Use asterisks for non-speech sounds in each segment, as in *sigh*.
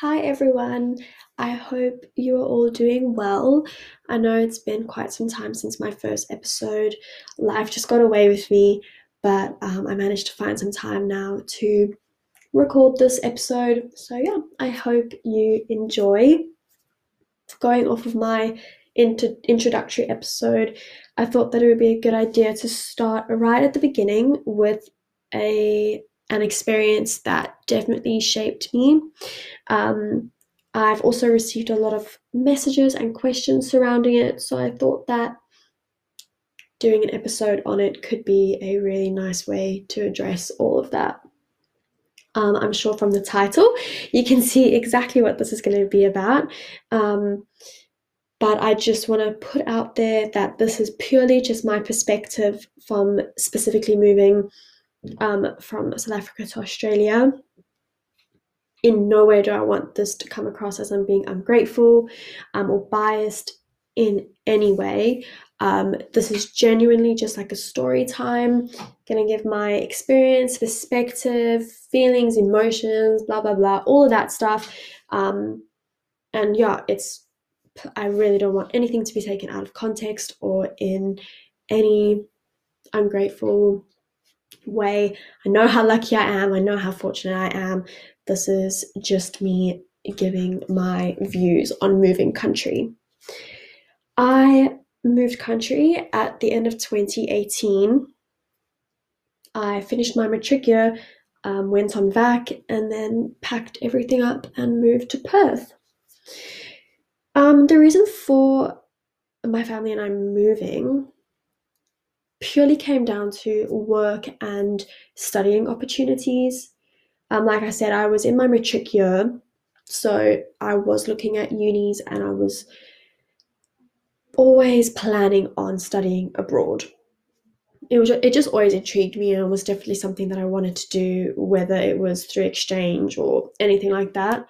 Hi everyone. I hope you are all doing well. I know it's been quite some time since my first episode. Life just got away with me, but um, I managed to find some time now to record this episode. So, yeah, I hope you enjoy. Going off of my inter- introductory episode, I thought that it would be a good idea to start right at the beginning with a an experience that definitely shaped me. Um, I've also received a lot of messages and questions surrounding it, so I thought that doing an episode on it could be a really nice way to address all of that. Um, I'm sure from the title you can see exactly what this is going to be about. Um, but I just want to put out there that this is purely just my perspective from specifically moving um, from South Africa to Australia. In no way do I want this to come across as I'm being ungrateful um, or biased in any way. Um, this is genuinely just like a story time. Gonna give my experience, perspective, feelings, emotions, blah blah blah, all of that stuff. Um, and yeah, it's I really don't want anything to be taken out of context or in any ungrateful way. I know how lucky I am. I know how fortunate I am. This is just me giving my views on moving country. I moved country at the end of 2018. I finished my matric year, um, went on vac, and then packed everything up and moved to Perth. Um, the reason for my family and I moving purely came down to work and studying opportunities. Um, like I said, I was in my matric year, so I was looking at unis and I was always planning on studying abroad. It was it just always intrigued me and was definitely something that I wanted to do, whether it was through exchange or anything like that.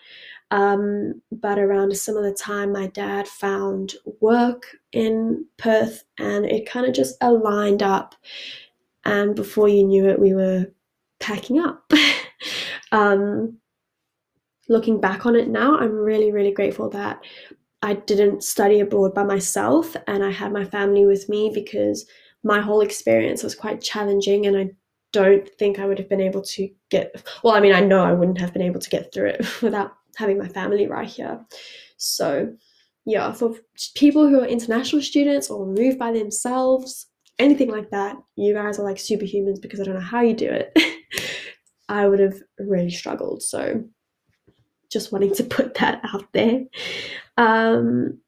Um, but around a similar time, my dad found work in Perth and it kind of just aligned up. And before you knew it, we were packing up. *laughs* um, looking back on it now, I'm really, really grateful that I didn't study abroad by myself and I had my family with me because my whole experience was quite challenging and I don't think I would have been able to get well I mean I know I wouldn't have been able to get through it *laughs* without having my family right here. So, yeah, for people who are international students or move by themselves, anything like that, you guys are like superhumans because I don't know how you do it. *laughs* I would have really struggled. So, just wanting to put that out there. Um,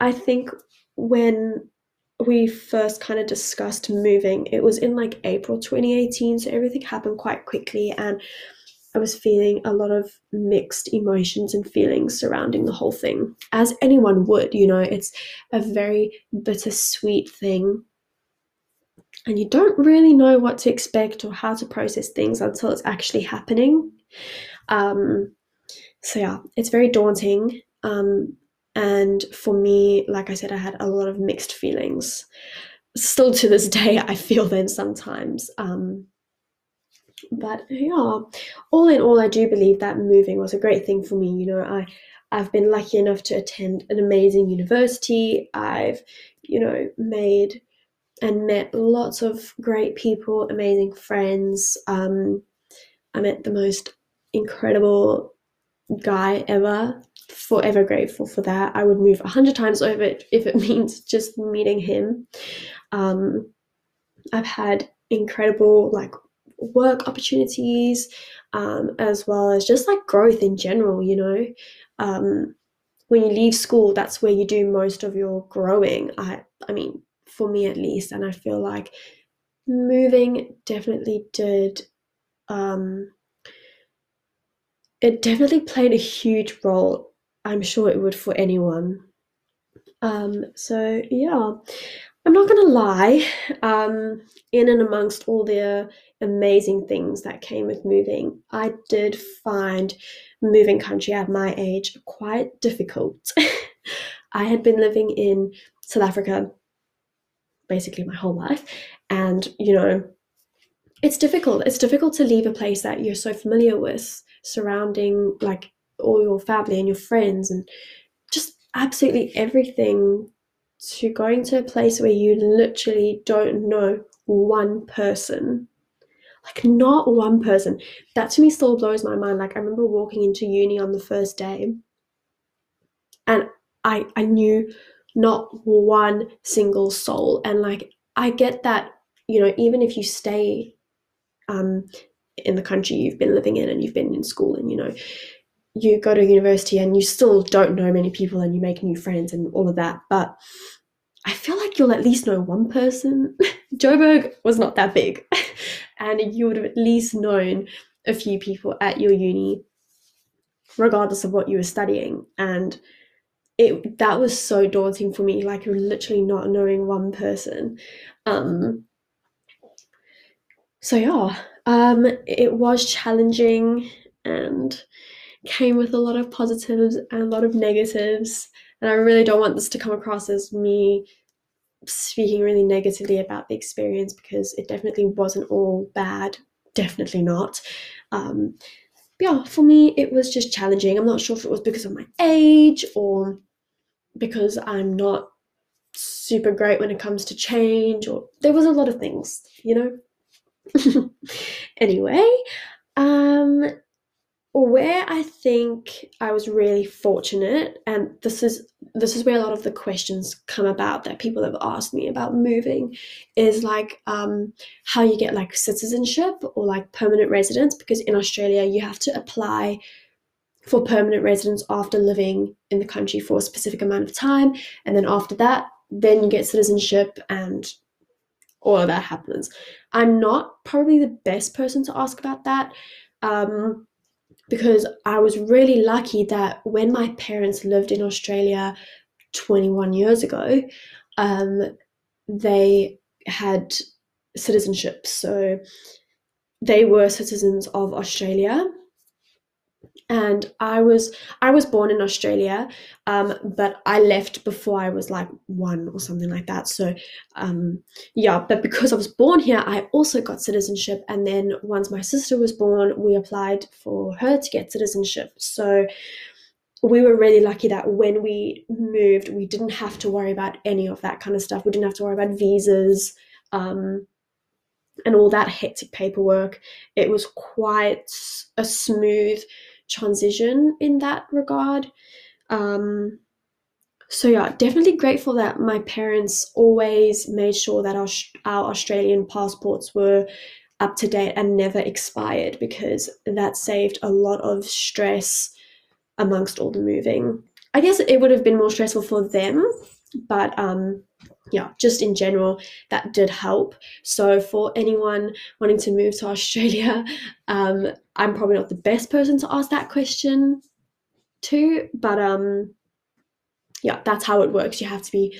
I think when we first kind of discussed moving, it was in like April 2018, so everything happened quite quickly and I was feeling a lot of mixed emotions and feelings surrounding the whole thing, as anyone would, you know, it's a very bittersweet thing. And you don't really know what to expect or how to process things until it's actually happening. Um, so, yeah, it's very daunting. Um, and for me, like I said, I had a lot of mixed feelings. Still to this *laughs* day, I feel them sometimes. Um, but yeah, all in all, I do believe that moving was a great thing for me. You know, I I've been lucky enough to attend an amazing university. I've, you know, made and met lots of great people, amazing friends. Um, I met the most incredible guy ever. Forever grateful for that. I would move a hundred times over if it *laughs* means just meeting him. Um, I've had incredible like work opportunities, um, as well as just like growth in general, you know. Um, when you leave school, that's where you do most of your growing. I, I mean, for me at least, and I feel like moving definitely did. Um, it definitely played a huge role. I'm sure it would for anyone. Um, so yeah, I'm not gonna lie. Um, in and amongst all the amazing things that came with moving, I did find moving country at my age quite difficult. *laughs* I had been living in South Africa basically my whole life, and you know, it's difficult. It's difficult to leave a place that you're so familiar with, surrounding like all your family and your friends and just absolutely everything to going to a place where you literally don't know one person. Like not one person. That to me still blows my mind. Like i remember walking into uni on the first day and i i knew not one single soul. And like i get that you know even if you stay um in the country you've been living in and you've been in school and you know you go to university and you still don't know many people and you make new friends and all of that but I feel like you'll at least know one person. *laughs* Joburg was not that big, *laughs* and you would have at least known a few people at your uni, regardless of what you were studying. And it that was so daunting for me, like literally not knowing one person. Um, so yeah, um, it was challenging and came with a lot of positives and a lot of negatives. And I really don't want this to come across as me speaking really negatively about the experience because it definitely wasn't all bad. Definitely not. Um, yeah, for me, it was just challenging. I'm not sure if it was because of my age or because I'm not super great when it comes to change, or there was a lot of things, you know? *laughs* anyway, um, where I think I was really fortunate, and this is this is where a lot of the questions come about that people have asked me about moving, is like um, how you get like citizenship or like permanent residence. Because in Australia, you have to apply for permanent residence after living in the country for a specific amount of time, and then after that, then you get citizenship and all of that happens. I'm not probably the best person to ask about that. Um, because I was really lucky that when my parents lived in Australia 21 years ago, um, they had citizenship. So they were citizens of Australia and I was I was born in Australia, um, but I left before I was like one or something like that. So um, yeah, but because I was born here, I also got citizenship. And then once my sister was born, we applied for her to get citizenship. So we were really lucky that when we moved, we didn't have to worry about any of that kind of stuff. We didn't have to worry about visas. Um, and all that hectic paperwork. It was quite a smooth transition in that regard. Um, so yeah, definitely grateful that my parents always made sure that our our Australian passports were up to date and never expired because that saved a lot of stress amongst all the moving. I guess it would have been more stressful for them, but um, yeah, just in general, that did help. So, for anyone wanting to move to Australia, *laughs* um, I'm probably not the best person to ask that question to, but um, yeah, that's how it works. You have to be,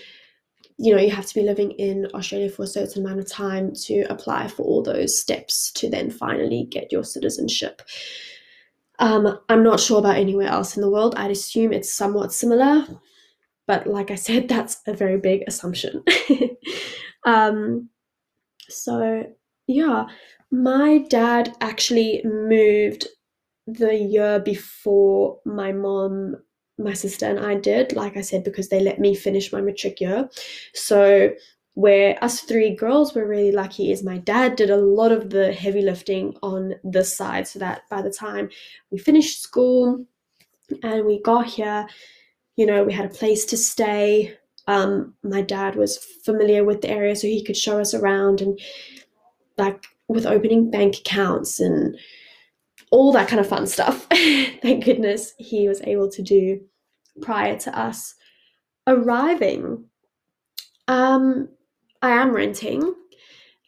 you know, you have to be living in Australia for a certain amount of time to apply for all those steps to then finally get your citizenship. Um, I'm not sure about anywhere else in the world. I'd assume it's somewhat similar, but like I said, *laughs* that's a very big assumption. *laughs* um, so, yeah, my dad actually moved the year before my mom, my sister, and I did, like I said, because they let me finish my matric year. So, where us three girls were really lucky is my dad did a lot of the heavy lifting on this side so that by the time we finished school and we got here you know, we had a place to stay. Um, my dad was familiar with the area, so he could show us around and like with opening bank accounts and all that kind of fun stuff. *laughs* Thank goodness he was able to do prior to us arriving. Um, I am renting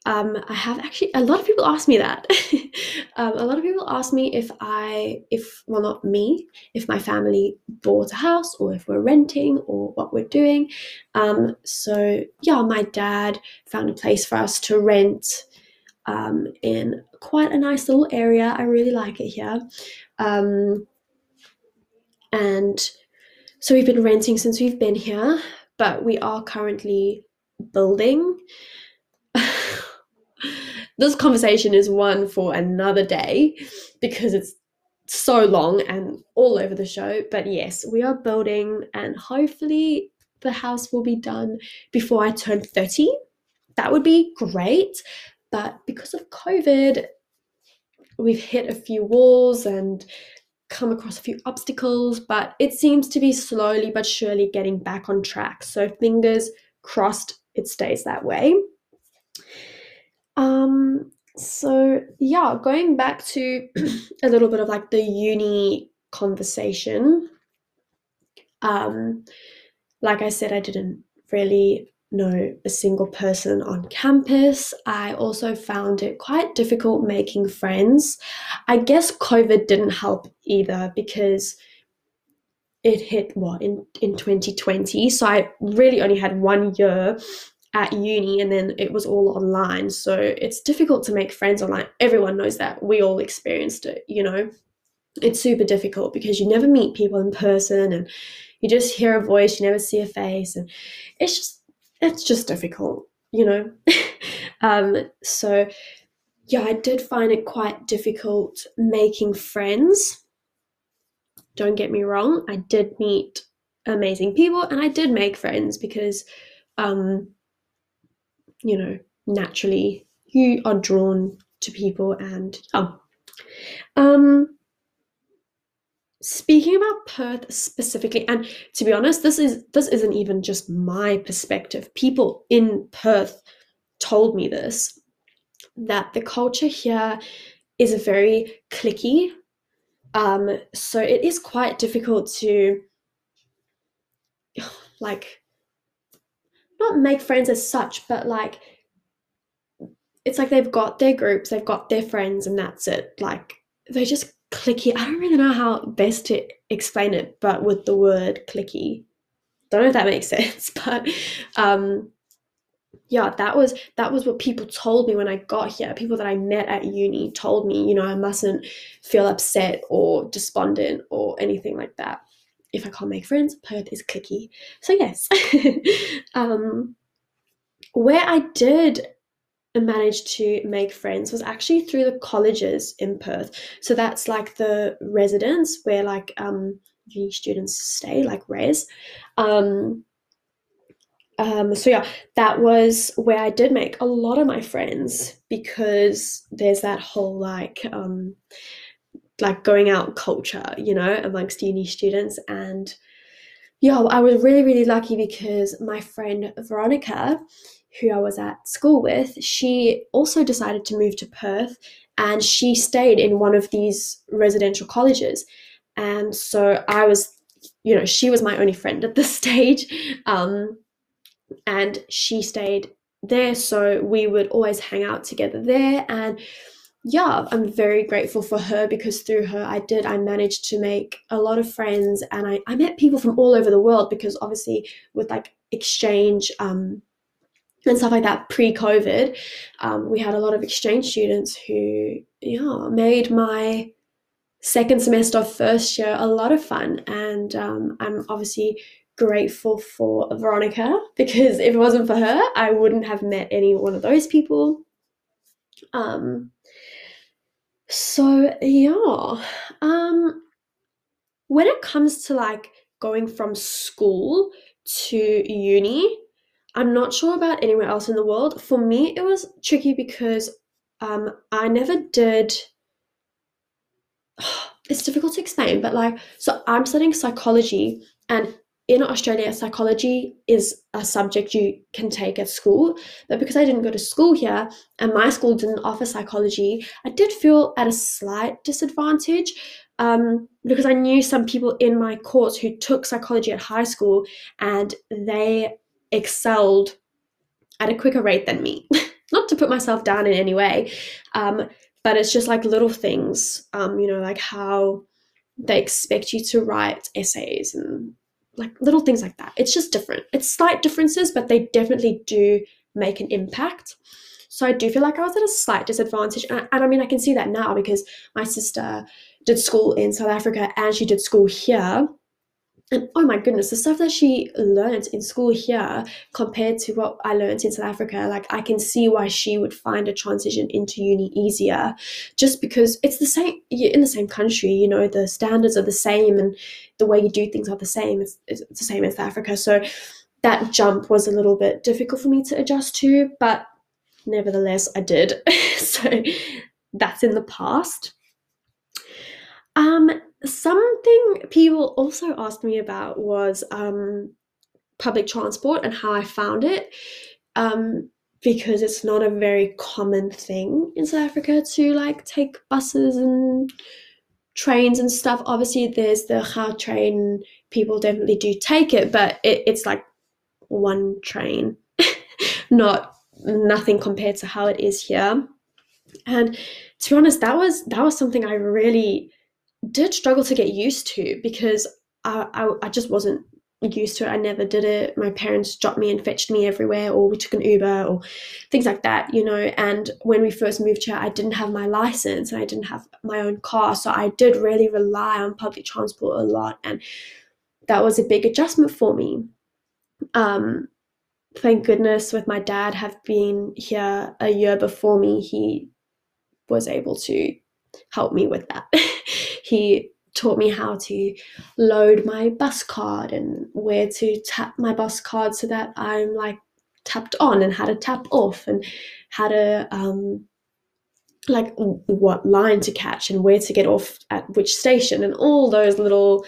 um, I have actually a lot of people ask me that. *laughs* um, a lot of people ask me if I, if well, not me, if my family bought a house or if we're renting or what we're doing. Um, so yeah, my dad found a place for us to rent um, in quite a nice little area. I really like it here, um, and so we've been renting since we've been here, but we are currently building *laughs* this conversation is one for another day because it's so long and all over the show. But yes, we are building, and hopefully, the house will be done before I turn 30. That would be great. But because of COVID, we've hit a few walls and come across a few obstacles, but it seems to be slowly but surely getting back on track. So, fingers crossed it stays that way. Um, so yeah, going back to *clears throat* a little bit of like the uni conversation. Um, like I said, I didn't really know a single person on campus. I also found it quite difficult making friends. I guess COVID didn't help either because it hit what in in 2020 so i really only had one year at uni and then it was all online. So it's difficult to make friends online. Everyone knows that. We all experienced it you know? It's super difficult because you never meet people in person and you just hear a voice you never see a face and it's just it's just difficult you know *laughs* um so yeah i did find it quite difficult making friends don't get me wrong, I did meet amazing people and I did make friends because, um, you know, naturally you are drawn to people and oh. Um, speaking about Perth specifically, and to be honest, this is this isn't even just my perspective. People in Perth told me this that the culture here is a very clicky um, so it is quite difficult to *sighs* like not make friends as such, but like it's like they've got their groups, they've got their friends, and that's it. Like they just clicky. I don't really know how best to explain it, but with the word clicky. Don't know if that makes *laughs* sense, but um yeah that was that was what people told me when i got here people that i met at uni told me you know i mustn't feel upset or despondent or anything like that if i can't make friends perth is clicky so yes *laughs* um, where i did manage to make friends was actually through the colleges in perth so that's like the residence where like um uni students stay like res um um, so yeah, that was where I did make a lot of my friends because there's that whole like um, like going out culture, you know, amongst uni students. And yeah, I was really really lucky because my friend Veronica, who I was at school with, she also decided to move to Perth, and she stayed in one of these residential colleges. And so I was, you know, she was my only friend at this *laughs* stage. Um, and she stayed there so we would always hang out together there and yeah i'm very grateful for her because through her i did i managed to make a lot of friends and i, I met people from all over the world because obviously with like exchange um, and stuff like that pre-covid um, we had a lot of exchange students who yeah made my second semester of first year a lot of fun and um, i'm obviously grateful for Veronica *laughs* because if it wasn't for her, I wouldn't have met any one of those people. Um, so yeah, um, when it comes to like going from school to uni, I'm not sure about anywhere else in the world. For me, it was tricky because um, I never did. *sighs* It's difficult to explain, but like, so I'm studying psychology, and in Australia, psychology is a subject you can take at school. But because I didn't go to school here and my school didn't offer psychology, I did feel at a slight disadvantage um, because I knew some people in my course who took psychology at high school and they excelled at a quicker rate than me. *laughs* Not to put myself down in any way, um, but it's just like little things, um, you know, like how they expect you to write essays and like little things like that. It's just different. It's slight differences, but they definitely do make an impact. So I do feel like I was at a slight disadvantage. And, and I mean, I can see that now because my sister did school in South Africa and she did school here. And oh my goodness, the stuff that she learned in school here compared to what I learned in South Africa, like I can see why she would find a transition into uni easier, just because it's the same. You're in the same country, you know, the standards are the same, and the way you do things are the same. It's, it's the same as Africa, so that jump was a little bit difficult for me to adjust to, but nevertheless, I did. *laughs* so that's in the past. Um, something people also asked me about was um, public transport and how I found it. Um, because it's not a very common thing in South Africa to like take buses and trains and stuff. Obviously, there's the Gautrain. People definitely do take it, but it, it's like one train, *laughs* not nothing compared to how it is here. And to be honest, that was that was something I really did struggle to get used to because I, I, I just wasn't used to it. I never did it. My parents dropped me and fetched me everywhere, or we took an Uber, or things like that, you know. And when we first moved here, I didn't have my license and I didn't have my own car. So I did really rely on public transport a lot. And that was a big adjustment for me. Um, thank goodness, with my dad have been here a year before me, he was able to help me with that. *laughs* he taught me how to load my bus card and where to tap my bus card so that I'm like tapped on and how to tap off and how to um like what line to catch and where to get off at which station and all those little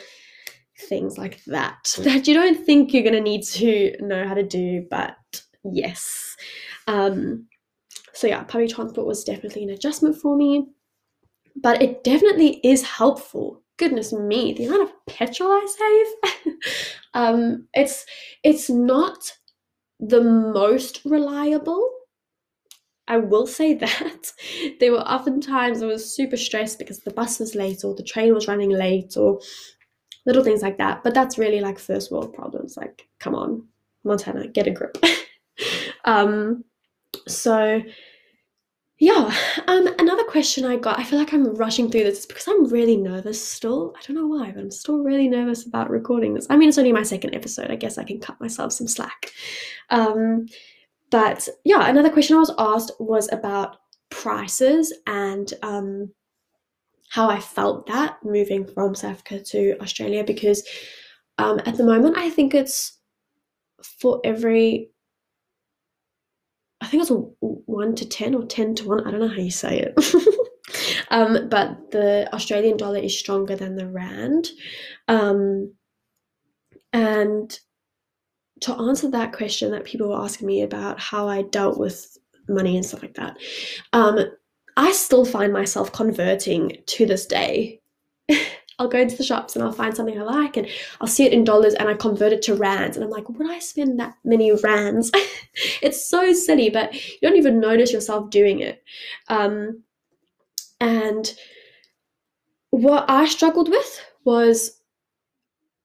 things like that that you don't think you're going to need to know how to do but yes. Um so yeah public transport was definitely an adjustment for me but it definitely is helpful. Goodness me, the amount of petrol I save. *laughs* um, it's it's not the most reliable. I will say *laughs* that. there were often times I was super stressed because the bus was late or the train was running late or little things like that. But that's really like first world problems. Like, come on, Montanna, get a grip. *laughs* um, so yeah. Um, another question I got, I feel like I'm rushing through this because I'm really nervous still. I don't know why, but I'm still really nervous about recording this. I mean, it's only my second episode. I guess I can cut myself some slack. Um, but yeah, another question I was asked was about prices and um, how I felt that moving from South Africa to Australia because um, at the moment I think it's for every I think it's a one to ten or ten to one. I don't know how you say it. *laughs* um, but the Australian dollar is stronger than the rand. Um, and to answer that question that people were asking me about how I dealt with money and stuff like that, um, I still find myself converting to this day. *laughs* I'll go into the shops and I'll find something I like and I'll see it in dollars and I convert it to rands and I'm like, would I spend that many rands? *laughs* it's so silly, but you don't even notice yourself doing it. Um, and what I struggled with was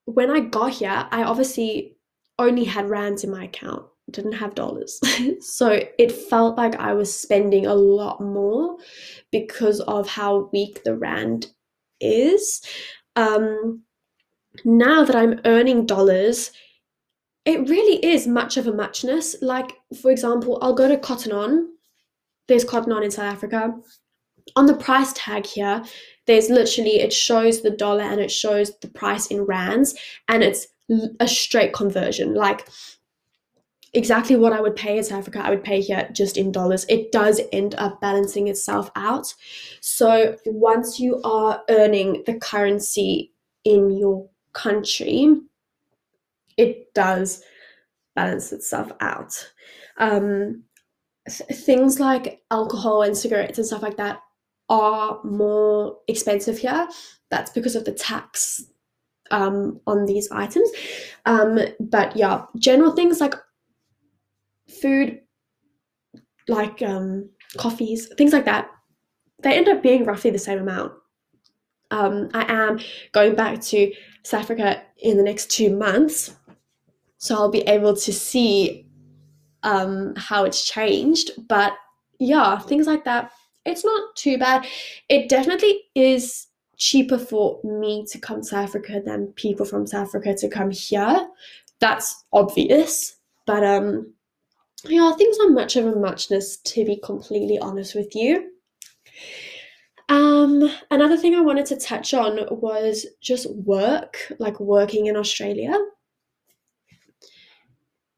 when I got here, I obviously only had rands in my account, didn't have dollars. *laughs* so it felt like I was spending a lot more because of how weak the rand is. Um, now that I'm earning dollars, it really is much of a muchness. Like, for example, I'll go to Cotton On. There's Cotton On in South Africa. On the price tag here, there's literally, it shows the dollar and it shows the price in rands, and it's a straight conversion. Like, exactly what I would pay in South Africa, I would pay here just in dollars. It does end up balancing itself out. So once you are earning the currency in your country, it does balance itself out. Um, th- things like alcohol and cigarettes and stuff like that are more expensive here. That's because of the tax um, on these items. Um, but yeah, general things like food like um, coffees, things like that, they end up being roughly the same amount. Um, I am going back to South Africa in the next two months, so I'll be able to see um, how it's changed. But yeah, things like that, it's not too bad. It definitely is cheaper for me to come to South Africa than people from South Africa to come here. That's obvious, but um, yeah, things are much of a muchness to be completely honest with you. Um, another thing I wanted to touch on was just work, like working in Australia.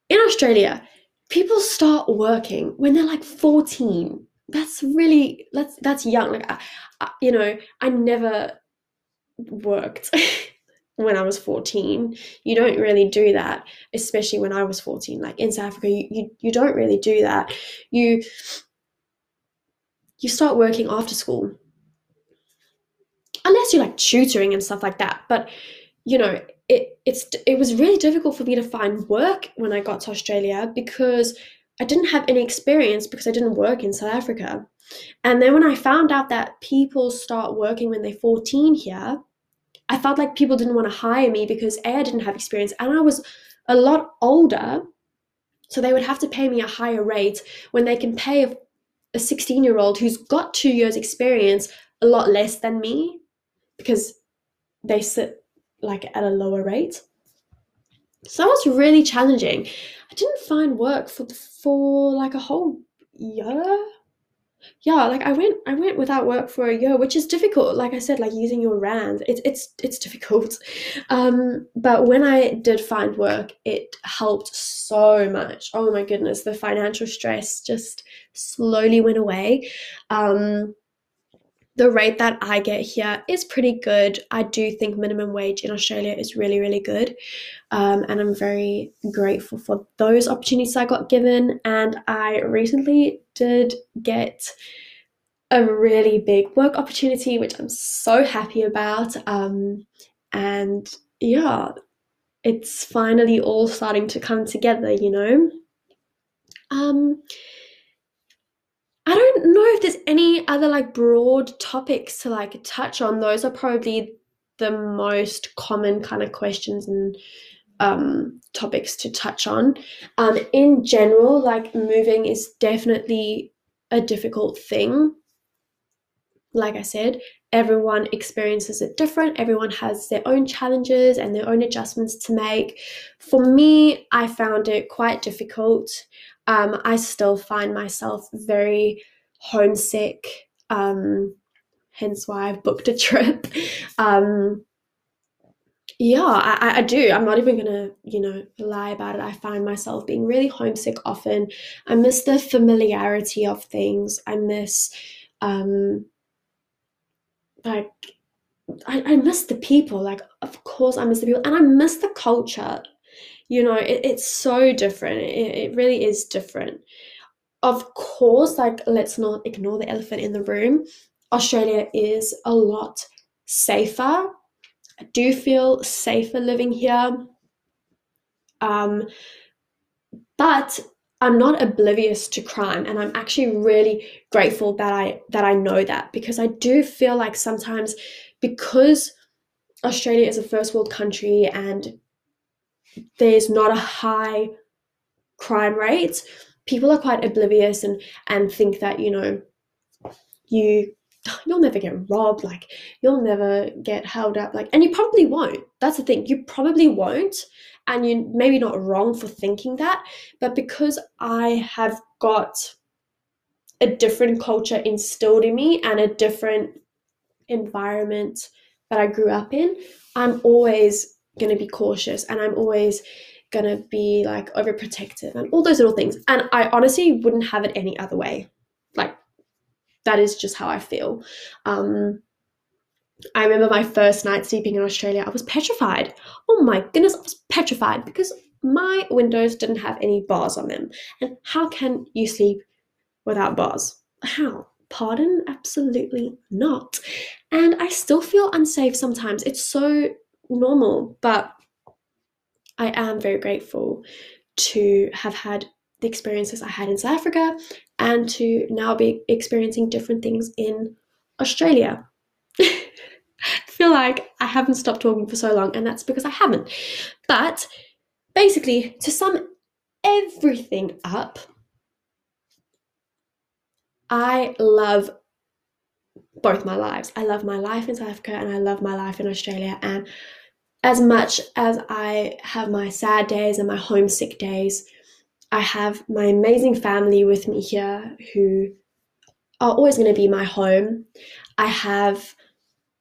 In Australia, people start working when they're like 14. That's really that's that's young. Like I, I, you know, I never worked *laughs* when I was 14. You don't really do that, especially when I was 14. Like in South Africa, you, you, you don't really do that. You you start working after school unless you're like tutoring and stuff like that. But you know, it it's it was really difficult for me to find work when I got to Australia because I didn't have any experience because I didn't work in South Africa. And then when I found out that people start working when they're 14 here, I felt like people didn't want to hire me because A, I didn't have experience and I was a lot older. So they would have to pay me a higher rate when they can pay a 16 year old who's got two years' experience a lot less than me because they sit like at a lower rate. So that was really challenging. I didn't find work for for like a whole year. Yeah, like I went I went without work for a year, which is difficult. Like I said, like using your rand, it's it's it's difficult. *laughs* Um, but when I did find work, it helped so much. Oh my goodness, the financial stress just slowly went away. Um, the rate that I get here is pretty good. I do think minimum wage in Australia is really, really good. Um, and I'm very grateful for those opportunities I got given. And I recently did get a really big work opportunity, which I'm so happy about. Um, and yeah, it's finally all starting to come together, you know? Um, I don't know if there's any other like broad topics to like touch on. Those are probably the most common kind of questions and um, topics to touch on. Um, in general, like moving is definitely a difficult thing. Like I said, everyone experiences it different. Everyone has their own challenges and their own adjustments to make. For me, I found it quite difficult um, I still find myself very homesick. Um, hence why I've booked a *laughs* trip. Um, yeah, I, I do. I'm not even gonna, you know, lie about it. I find myself being really homesick often. I miss the familiarity of things. I miss, um, like, I, I miss the people. Like, of course, I miss the people, and I miss the culture you know it, it's so different. It, it really is different. Of course like let's not ignore the elephant in the room. Australia is a lot safer. I do feel safer living here. Um but i'm not oblivious to crime and i'm actually really grateful that i that i know that because i do feel like sometimes because australia is a first world country and there's not a high crime rate, people are quite oblivious and and think that you know you *laughs* you'll never get robbed like you'll never get held up like and you probably won't. That's the thing. You probably won't and you're maybe not wrong for thinking that but because i have got a different culture instilled in me and a different environment that i grew up in i'm always going to be cautious and I'm always going to be like overprotective and all those little things. And I honestly wouldn't have it any other way. Like, that is just how I feel. Um, I remember my first night sleeping in Australia, I was petrified. Oh my goodness, I was petrified because my windows didn't have any bars on them. And how can you sleep without bars? How? Pardon? Absolutely not. And I still feel unsafe sometimes. It's so normal. But I am very grateful to have had the experiences I had in South Africa and to now be experiencing different things in Australia. *laughs* I feel like I haven't stopped talking for so long, and that's because I haven't. But basically, to sum everything up, I love both my lives. I love my life in South Africa and I love my life in Australia. And as much as I have my sad days and my homesick days, I have my amazing family with me here who are always going to be my home. I have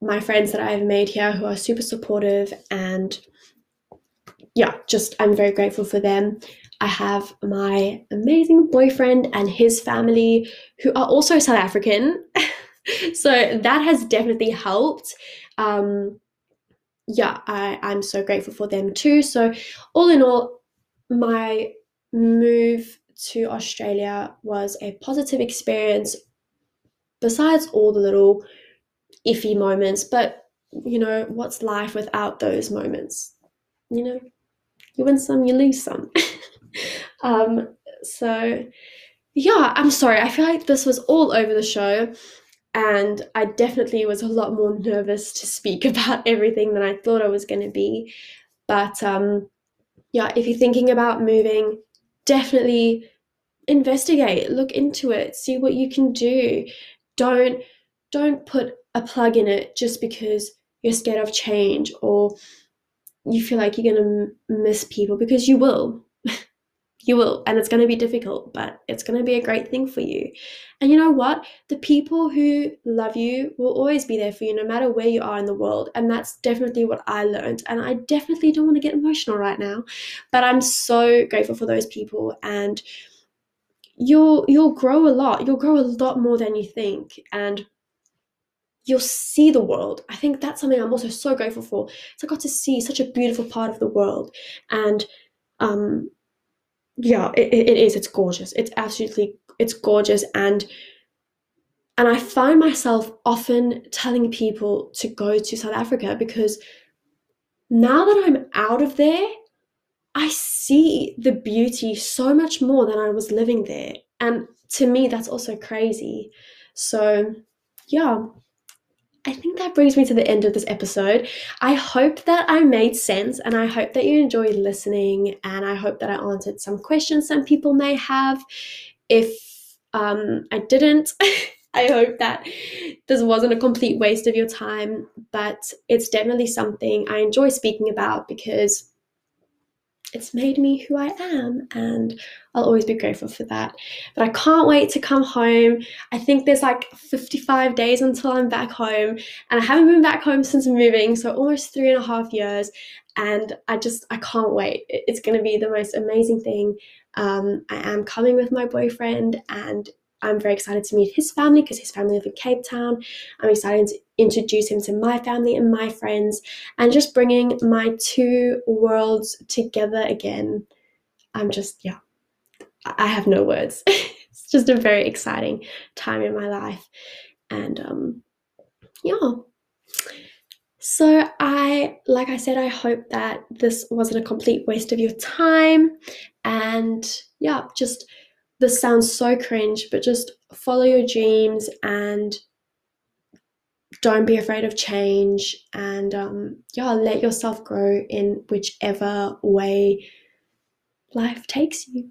my friends that I've made here who are super supportive and yeah, just I'm very grateful for them. I have my amazing boyfriend and his family who are also South African. *laughs* *laughs* so that has definitely helped. Um, yeah, I, I'm so grateful for them too. So, all in all, my move to Australia was a positive experience, besides all the little iffy moments. But, you know, what's life without those moments? You know, you win some, you lose some. *laughs* um, so, yeah, I'm sorry. I feel like this was all over the show and I definitely was a lot more nervous to speak *laughs* about everything than I thought I was going to be. But um, yeah, if you're thinking about moving, definitely investigate, look into it, see what you can do. Don't don't put a plug in it just because you're scared of change or you feel like you're going to miss people because you will. You will, and it's going to be difficult, but it's going to be a great thing for you. And you know what? The people who love you will always be there for you no matter where you are in the world. And that's definitely what I learned. And I definitely don't want to get emotional right now, but I'm so grateful for those people and you'll you'll grow a lot. You'll grow a lot more than you think and you'll see the world. I think that's something I'm also so grateful for. So I got to see such a beautiful part of the world and um yeah it, it is. It's gorgeous. It's absolutely it's gorgeous. And and i find myself often telling people to go to south africa because now that i'm out of there i see the beauty so much more than i was living there. And to me that's also crazy. So yeah I think that brings me to the end of this episode. I hope that I made sense and I hope that you enjoyed listening and I hope that I answered some questions some people may have. If um, I didn't, *laughs* I hope that this wasn't a complete waste of your time, but it's definitely something I enjoy speaking about because it's made me who I am, and I'll always be grateful for that. But I can't wait to come home. I think there's like 55 days until I'm back home, and I haven't been back home since moving, so almost three and a half years. And I just, I can't wait. It's going to be the most amazing thing. Um, I am coming with my boyfriend, and I'm very excited to meet his family because his family live in Cape Town. I'm excited introduce him to my family and my friends and just bringing my two worlds together again. I'm just, yeah, I have no words. *laughs* it's just a very exciting time in my life. And um, yeah. So, I, like I said, I hope that this wasn't a complete waste of your time. And yeah, just this sounds so cringe, but just follow your dreams and don't be afraid of change and um, yeah, let yourself grow in whichever way life takes you.